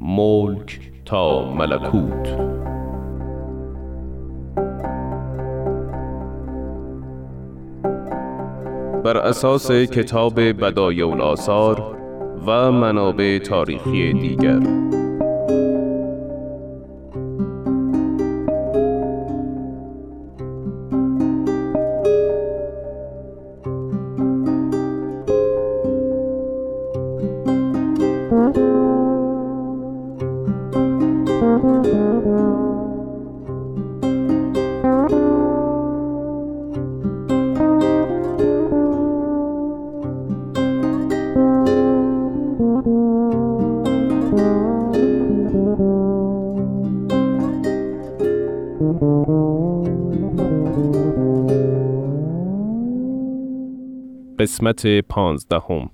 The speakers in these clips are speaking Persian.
ملک تا ملکوت. بر اساس کتاب بدایع الاثار و منابع تاریخی دیگر. قسمت پانزدهم.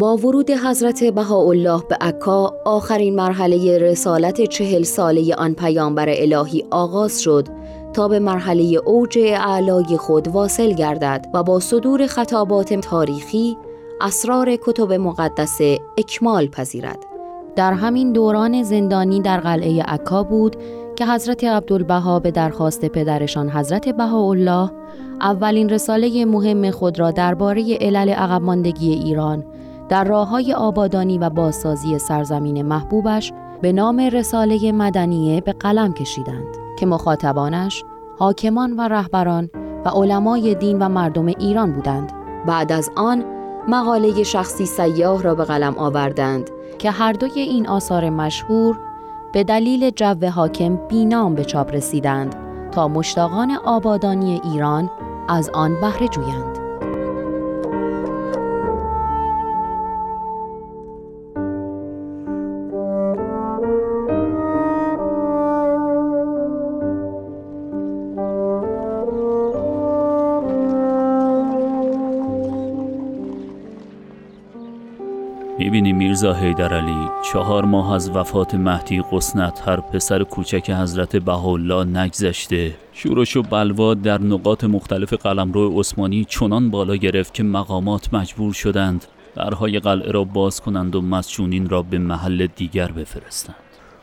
با ورود حضرت بهاءالله به عکا آخرین مرحله رسالت چهل ساله آن پیامبر الهی آغاز شد تا به مرحله اوج اعلای خود واصل گردد و با صدور خطابات تاریخی اسرار کتب مقدسه اکمال پذیرد. در همین دوران زندانی در قلعه عکا بود که حضرت عبدالبها به درخواست پدرشان حضرت بهاءالله اولین رساله مهم خود را درباره علل عقب ماندگی ایران در راه های آبادانی و بازسازی سرزمین محبوبش به نام رساله مدنیه به قلم کشیدند که مخاطبانش حاکمان و رهبران و علمای دین و مردم ایران بودند. بعد از آن مقاله شخصی سیاه را به قلم آوردند که هر دوی این آثار مشهور به دلیل جو حاکم بینام به چاپ رسیدند تا مشتاقان آبادانی ایران از آن بهره جویند. می‌بینی میرزا حیدر علی چهار ماه از وفات مهدی قسنت هر پسر کوچک حضرت بهاءالله نگذشته. شورش و بلوا در نقاط مختلف قلمرو عثمانی چنان بالا گرفت که مقامات مجبور شدند درهای قلعه را باز کنند و مسجونین را به محل دیگر بفرستند.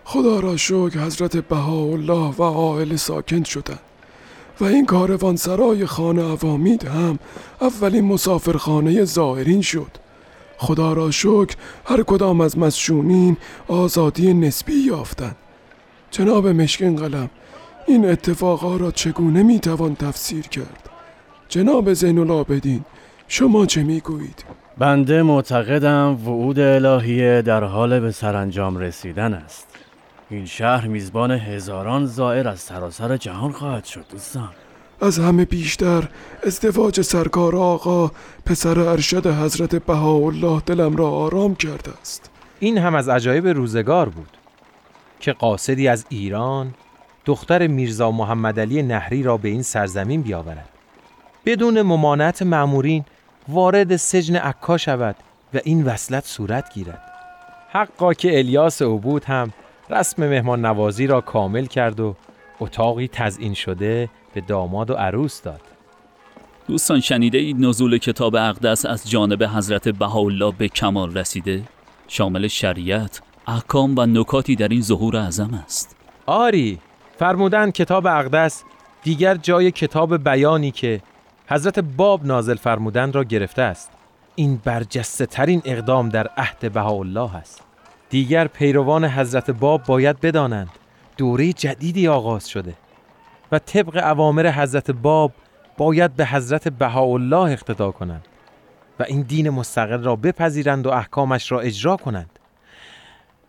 خدا را شکر حضرت بهاءالله و عائل ساکن شدند و این کاروان سرای خانه عوامید هم اولین مسافرخانه زائرین شد. خدا را شکر هر کدام از مسجونین آزادی نسبی یافتند. جناب مشکین قلم این اتفاقا را چگونه می‌توان تفسیر کرد؟ جناب زین العابدین شما چه می‌گویید؟ بنده معتقدم وعود الهیه در حال به سرانجام رسیدن است. این شهر میزبان هزاران زائر از سراسر جهان خواهد شد دوستان. از همه بیشتر ازدواج سرکار آقا پسر ارشد حضرت بهاءالله دلم را آرام کرده است. این هم از عجایب روزگار بود که قاصدی از ایران دختر میرزا محمد علی نهری را به این سرزمین بیاورد. بدون ممانعت معمورین وارد سجن عکا شود و این وصلت صورت گیرد. حقا که الیاس عبود هم رسم مهمان نوازی را کامل کرد و اتاقی تزئین شده به داماد و عروس داد. دوستان شنیده اید نزول کتاب اقدس از جانب حضرت بهاءالله به کمال رسیده؟ شامل شریعت احکام و نکاتی در این ظهور اعظم است. آری فرمودن کتاب اقدس دیگر جای کتاب بیانی که حضرت باب نازل فرمودن را گرفته است. این برجسته ترین اقدام در عهد بهاءالله است. دیگر پیروان حضرت باب باید بدانند. دوره جدیدی آغاز شده. و طبق اوامر حضرت باب باید به حضرت بهاءالله اقتدا کنند و این دین مستقل را بپذیرند و احکامش را اجرا کنند.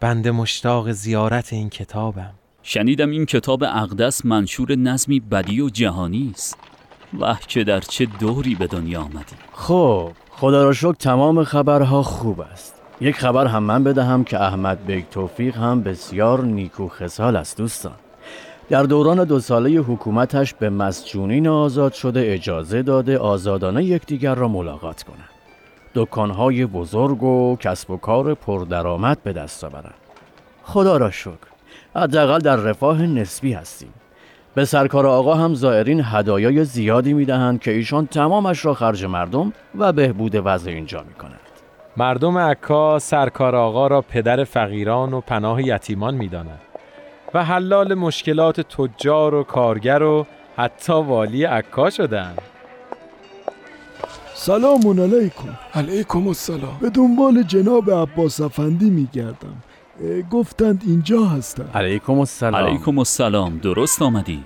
بنده مشتاق زیارت این کتابم. شنیدم این کتاب اقدس منشور نظمی بدی و جهانی است. وح که در چه دوری به دنیا آمدی. خب خدا را شکر تمام خبرها خوب است. یک خبر هم من بدهم که احمد بیگ توفیق هم بسیار نیکو خسال است دوستان. در دوران دو ساله حکومتش به مسجونین آزاد شده اجازه داده آزادانه یکدیگر را ملاقات کنند. دکانهای بزرگ و کسب و کار پردرآمد به دست آورند. خدا را شکر. حداقل در رفاه نسبی هستیم. به سرکار آقا هم زائرین هدایای زیادی می‌دهند که ایشان تمامش را خرج مردم و بهبود وضع اینجا می کنند. مردم عکا سرکار آقا را پدر فقیران و پناه یتیمان می دانند و حلال مشکلات تجار و کارگر و حتی والی عکا شدند. سلام علیکم. علیکم السلام. به دنبال جناب عباس افندی میگردم. گفتند اینجا هستند. علیکم السلام. علیکم السلام. درست آمدی.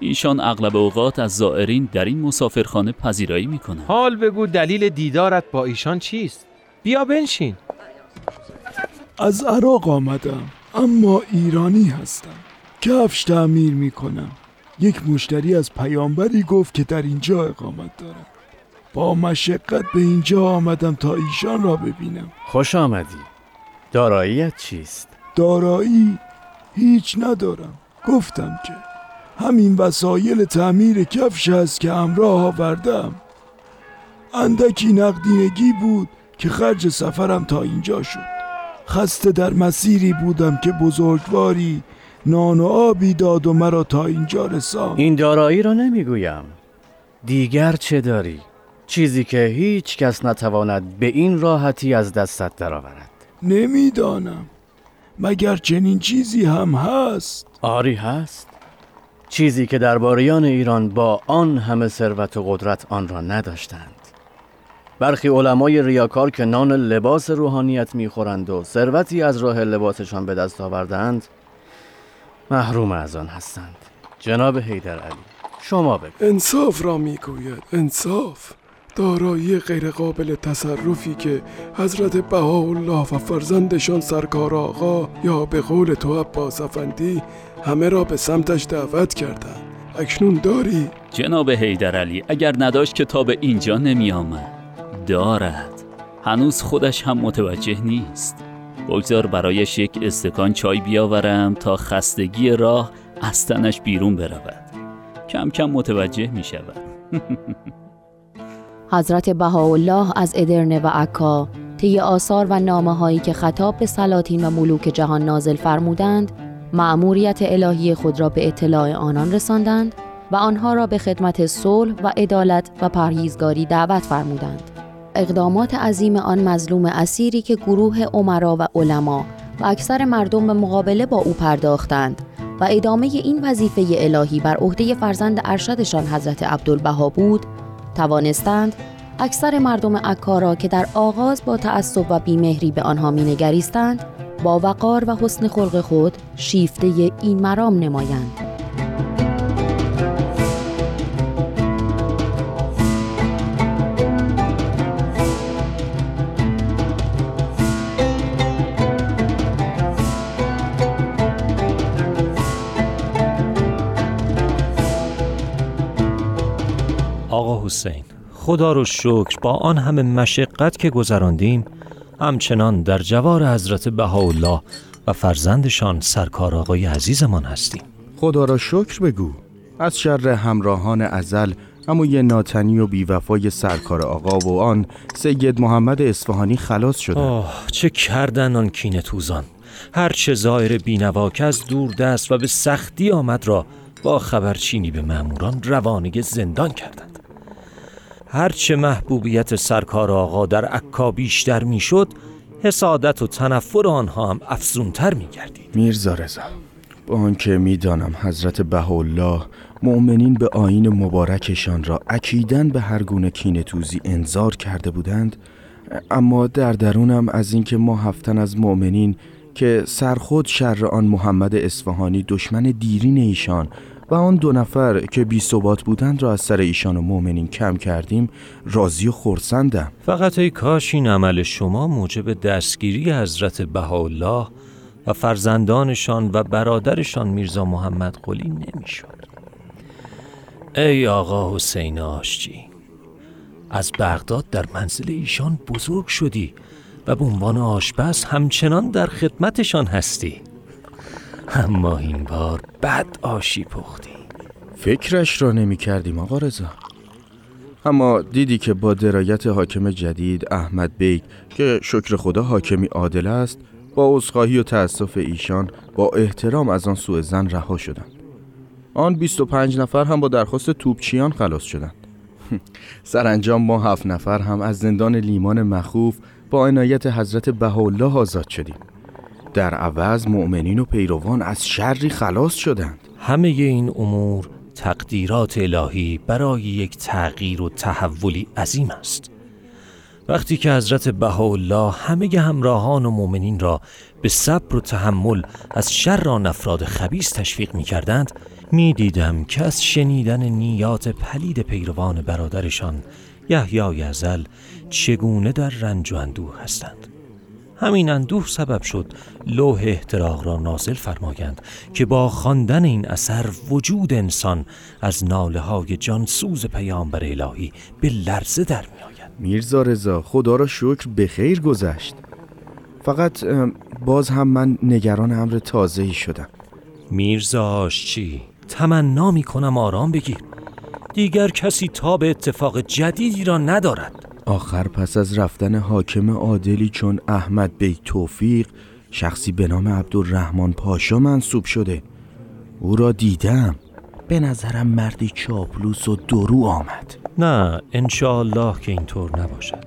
ایشان اغلب اوقات از زائرین در این مسافرخانه پذیرایی می‌کنند. حال بگو دلیل دیدارت با ایشان چیست؟ بیا بنشین. از عراق آمدم. اما ایرانی هستم. کفش تعمیر می‌کنم. یک مشتری از پیامبری گفت که در اینجا اقامت دارم. با مشقت به اینجا آمدم تا ایشان را ببینم. خوش آمدی. داراییت چیست؟ دارایی هیچ ندارم. گفتم که همین وسایل تعمیر کفش است که همراه آوردم. اندکی نقدینگی بود که خرج سفرم تا اینجا شد. خسته در مسیری بودم که بزرگواری نان و آبی داد و مرا تا اینجا رساند. این دارایی را نمی‌گویم. دیگر چه داری؟ چیزی که هیچ کس نتواند به این راحتی از دستت درآورد. نمی‌دانم. مگر چنین چیزی هم هست؟ آری هست. چیزی که درباریان ایران با آن همه ثروت و قدرت آن را نداشتند. برخی علمای ریاکار که نان لباس روحانیت می‌خورند و ثروتی از راه لباسشان به دست آوردند محروم از آن هستند. جناب حیدر علی شما بگو. انصاف را می‌گوید. انصاف دارایی غیرقابل تصرفی که حضرت بهاءالله و فرزندشان سرکار آقا یا به قول تو عباس افندی همه را به سمتش دعوت کردند. اکنون داری؟ جناب حیدر علی اگر نداشت که تا به اینجا نمی آمد دارد. هنوز خودش هم متوجه نیست. بگذار برایش یک استکان چای بیاورم تا خستگی راه از تنش بیرون برود. کم کم متوجه می شود. حضرت بهاءالله از ادرنه و عکا طی آثار و نامه هایی که خطاب به سلاطین و ملوک جهان نازل فرمودند مأموریت الهی خود را به اطلاع آنان رساندند و آنها را به خدمت صلح و عدالت و پرهیزگاری دعوت فرمودند. اقدامات عظیم آن مظلوم اسیری که گروه عمرا و علما و اکثر مردم به مقابله با او پرداختند و ادامه این وظیفه الهی بر عهده فرزند ارشدشان حضرت عبدالبها بود توانستند اکثر مردم عکا را که در آغاز با تعصب و بیمهری به آنها مینگریستند با وقار و حسن خلق خود شیفته این مرام نمایند. حسین. خدا رو شکر با آن همه مشقت که گذراندیم همچنان در جوار حضرت بهاءالله و فرزندشان سرکار آقای عزیزمان هستیم. خدا را شکر بگو. از شر همراهان ازل یه ناتنی و بیوفای سرکار آقا و آن سید محمد اصفهانی خلاص شده. آه چه کردن آن کینه توزان. هر چه زایر بینوا که از دور دست و به سختی آمد را با خبرچینی به ماموران روانه زندان کردند. هرچه محبوبیت سرکار آقا در عکا بیشتر می‌شد حسادت و تنفر آنها هم افزونتر می گردید میرزا رضا با آنکه می‌دانم حضرت بهاءالله مؤمنین به آین مبارکشان را اکیدن به هر گونه کینه توزی انذار کرده بودند اما در درونم از اینکه ما هفتن از مؤمنین که سرخود شر آن محمد اصفهانی دشمن دیرین ایشان و آن دو نفر که بی ثبات بودند را از سر ایشان و مؤمنین کم کردیم راضی و خورسندم فقط ای کاش این عمل شما موجب دستگیری حضرت بهاءالله و فرزندانشان و برادرشان میرزا محمد قلی نمی‌شد. ای آقا حسین آشجی از بغداد در منزل ایشان بزرگ شدی و به عنوان آشپز همچنان در خدمتشان هستی. اما این بار بد آشی پختی. فکرش را نمی کردیم آقا رضا. اما دیدی که با درایت حاکم جدید احمد بیگ که شکر خدا حاکمی عادل است با عذرخواهی و تأسف ایشان با احترام از آن سوء ظن رها شدند. آن 25 نفر هم با درخواست توپچیان خلاص شدند. سرانجام ما هفت نفر هم از زندان لیمان مخوف با عنایت حضرت بهاءالله آزاد شدیم. در عوض مؤمنین و پیروان از شری خلاص شدند. همه این امور تقدیرات الهی برای یک تغییر و تحولی عظیم است. وقتی که حضرت بهاءالله همه همراهان و مؤمنین را به صبر و تحمل از شر آن افراد خبیس تشویق می کردند می دیدم که از شنیدن نیات پلید پیروان برادرشان یحیای ازل چگونه در رنج و اندوه هستند. همین اندوه سبب شد لوح احتراق را نازل فرمایند که با خواندن این اثر وجود انسان از ناله های جانسوز پیامبر الهی به لرزه در می آید. میرزا رضا خدا را شکر به خیر گذشت فقط باز هم من نگران امر تازه‌ای شدم میرزا چی؟ تمنا می کنم آرام بگیر دیگر کسی تا به اتفاق جدیدی را ندارد آخر پس از رفتن حاکم عادلی چون احمد بی توفیق شخصی به نام عبدالرحمن پاشا منصوب شده. او را دیدم. به نظرم مردی چاپلوس و درو آمد. نه انشاءالله که اینطور نباشد.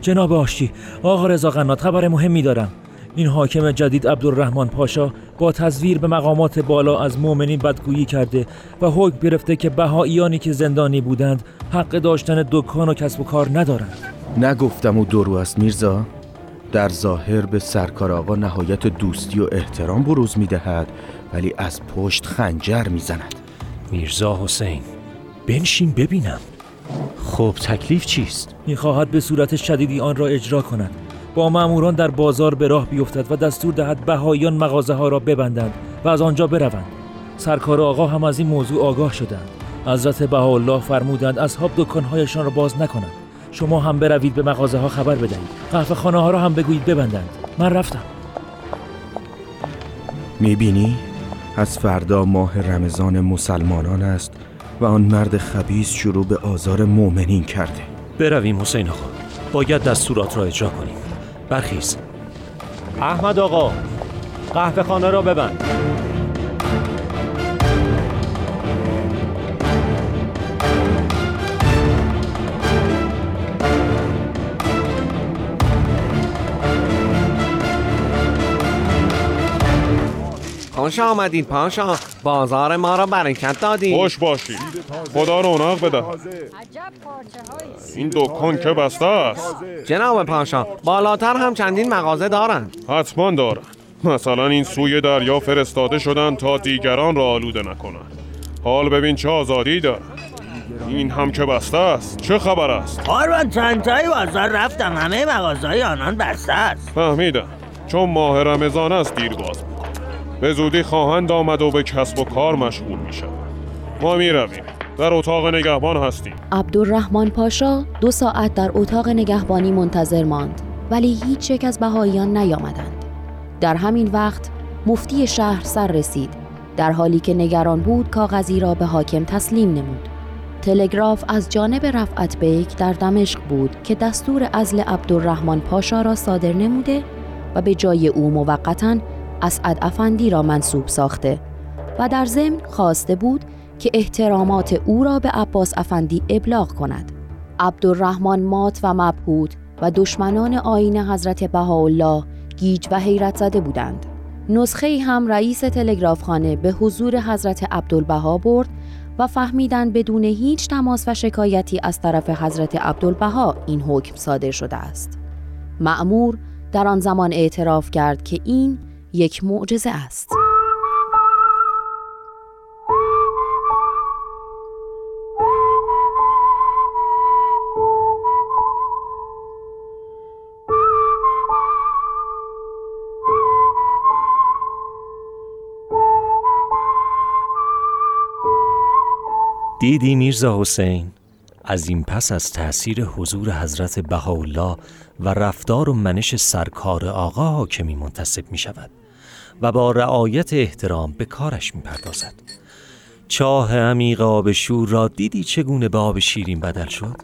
جناب آشتی آقا رضا قنات خبر مهمی دارم. این حاکم جدید عبدالرحمن پاشا با تزویر به مقامات بالا از مؤمنین بدگویی کرده و حکم گرفته که بهاییانی که زندانی بودند حق داشتن دکان و کسب و کار ندارند. نگفتم او درو است میرزا. در ظاهر به سرکار آقا نهایت دوستی و احترام بروز می‌دهد ولی از پشت خنجر می‌زند. میرزا حسین بنشین ببینم. خب تکلیف چیست؟ می‌خواهد به صورت شدیدی آن را اجرا کند. با ماموران در بازار به راه بیفتد و دستور دهد بهایان مغازه ها را ببندند و از آنجا بروند. سرکار آقا هم از این موضوع آگاه شدند. حضرت بهاءالله فرمودند اصحاب دکانهایشان را باز نکنند. شما هم بروید به مغازه ها خبر بدهید. قهوه خانه ها را هم بگویید ببندند. من رفتم. می‌بینی؟ از فردا ماه رمضان مسلمانان است و آن مرد خبیز شروع به آزار مؤمنین کرده. برویم حسین آقا. باید دستورات را اجرا کنیم. برخیز. احمد آقا قهوه خانه را ببند. خوش آمدید پاشا. بازار ما را برکت دادید خوش باشید خدا رونق بده. این دکان که بسته است. جناب پاشا بالاتر هم چندین مغازه دارند حتما دارند مثلا این سوی دریا فرستاده شدن تا دیگران را آلوده نکنند حال ببین چه آزادی دارد این هم که بسته است. چه خبر است؟ قربان چند تایی بازار رفتم همه مغازه آنان بسته است. فهمیدم. چون ماه رمضان است دیر باز به زودی خواهند آمد و به کسب و کار مشغول میشن ما می رویم در اتاق نگهبان هستیم. عبدالرحمن پاشا دو ساعت در اتاق نگهبانی منتظر ماند ولی هیچ یک از بهاییان نیامدند. در همین وقت مفتی شهر سر رسید در حالی که نگران بود کاغذی را به حاکم تسلیم نمود. تلگراف از جانب رفعت بیک در دمشق بود که دستور ازل عبدالرحمن پاشا را صادر نموده و به جای او موقتا اسعد افندی را منصوب ساخته و در ضمن خواسته بود که احترامات او را به عباس افندی ابلاغ کند. عبدالرحمن مات و مبهود و دشمنان آین حضرت بهاءالله گیج و حیرت زده بودند. نسخه هم رئیس تلگرافخانه به حضور حضرت عبدالبها برد و فهمیدند بدون هیچ تماس و شکایتی از طرف حضرت عبدالبها این حکم صادر شده است. معمور در آن زمان اعتراف کرد که این یک معجزه است. دیدی میرزا حسین از این پس از تأثیر حضور حضرت بهاءالله و رفتار و منش سرکار آقا حاکمی منتصب می شود و با رعایت احترام به کارش می پردازد. چاه عمیق آب شور را دیدی چگونه به آب شیرین بدل شد؟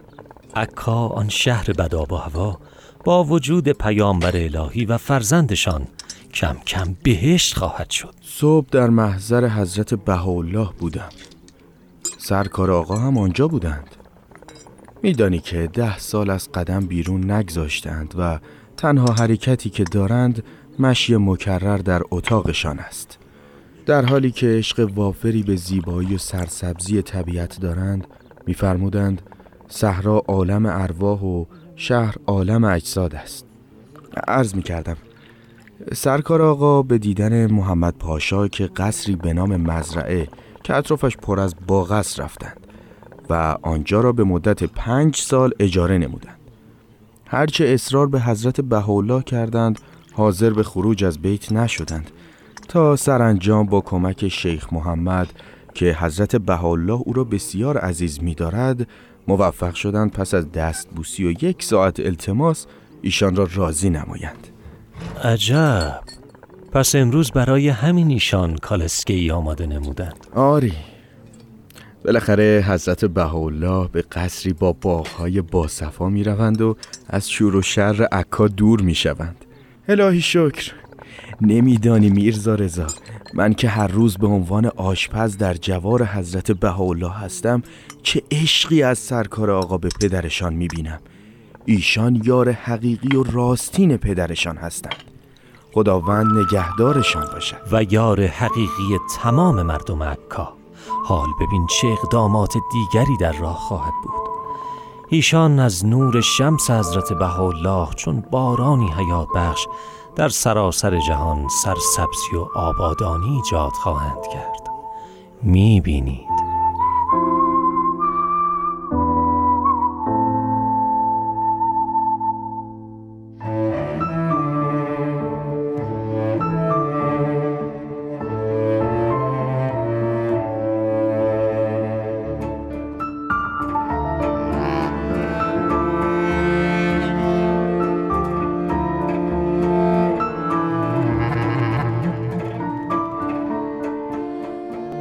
عکا آن شهر بدآب و هوا با وجود پیامبر الهی و فرزندشان کم کم بهشت خواهد شد صبح در محضر حضرت بهاءالله بودم سرکار آقا هم آنجا بودند میدانی که ده سال از قدم بیرون نگذاشتند و تنها حرکتی که دارند مشی مکرر در اتاقشان است. در حالی که عشق وافری به زیبایی و سرسبزی طبیعت دارند میفرمودند صحرا عالم ارواح و شهر عالم اجساد است. عرض می کردم سرکار آقا به دیدن محمد پاشا که قصری به نام مزرعه که اطرافش پر از باغس رفتند و آنجا را به مدت پنج سال اجاره نمودند. هرچه اصرار به حضرت بهاءالله کردند حاضر به خروج از بیت نشدند تا سرانجام با کمک شیخ محمد که حضرت بهاءالله او را بسیار عزیز می‌دارد موفق شدند پس از دست بوسی و یک ساعت التماس ایشان را راضی نمایند. عجب! پس امروز برای همین ایشان کالسکی آماده نمودند. آری. بالاخره حضرت بهاءالله به قصری با باغهای باصفا می روند و از شور و شر عکا دور می شوند الهی شکر. نمیدانی میرزا رضا من که هر روز به عنوان آشپز در جوار حضرت بهاءالله هستم چه عشقی از سرکار آقا به پدرشان می‌بینم. ایشان یار حقیقی و راستین پدرشان هستند. خداوند نگهدارشان باشد. و یار حقیقی تمام مردم عکا حال ببین چه اقدامات دیگری در راه خواهد بود. ایشان از نور شمس حضرت بهاءالله چون بارانی حیات بخش در سراسر جهان سرسبزی و آبادانی ایجاد خواهند کرد. می‌بینید.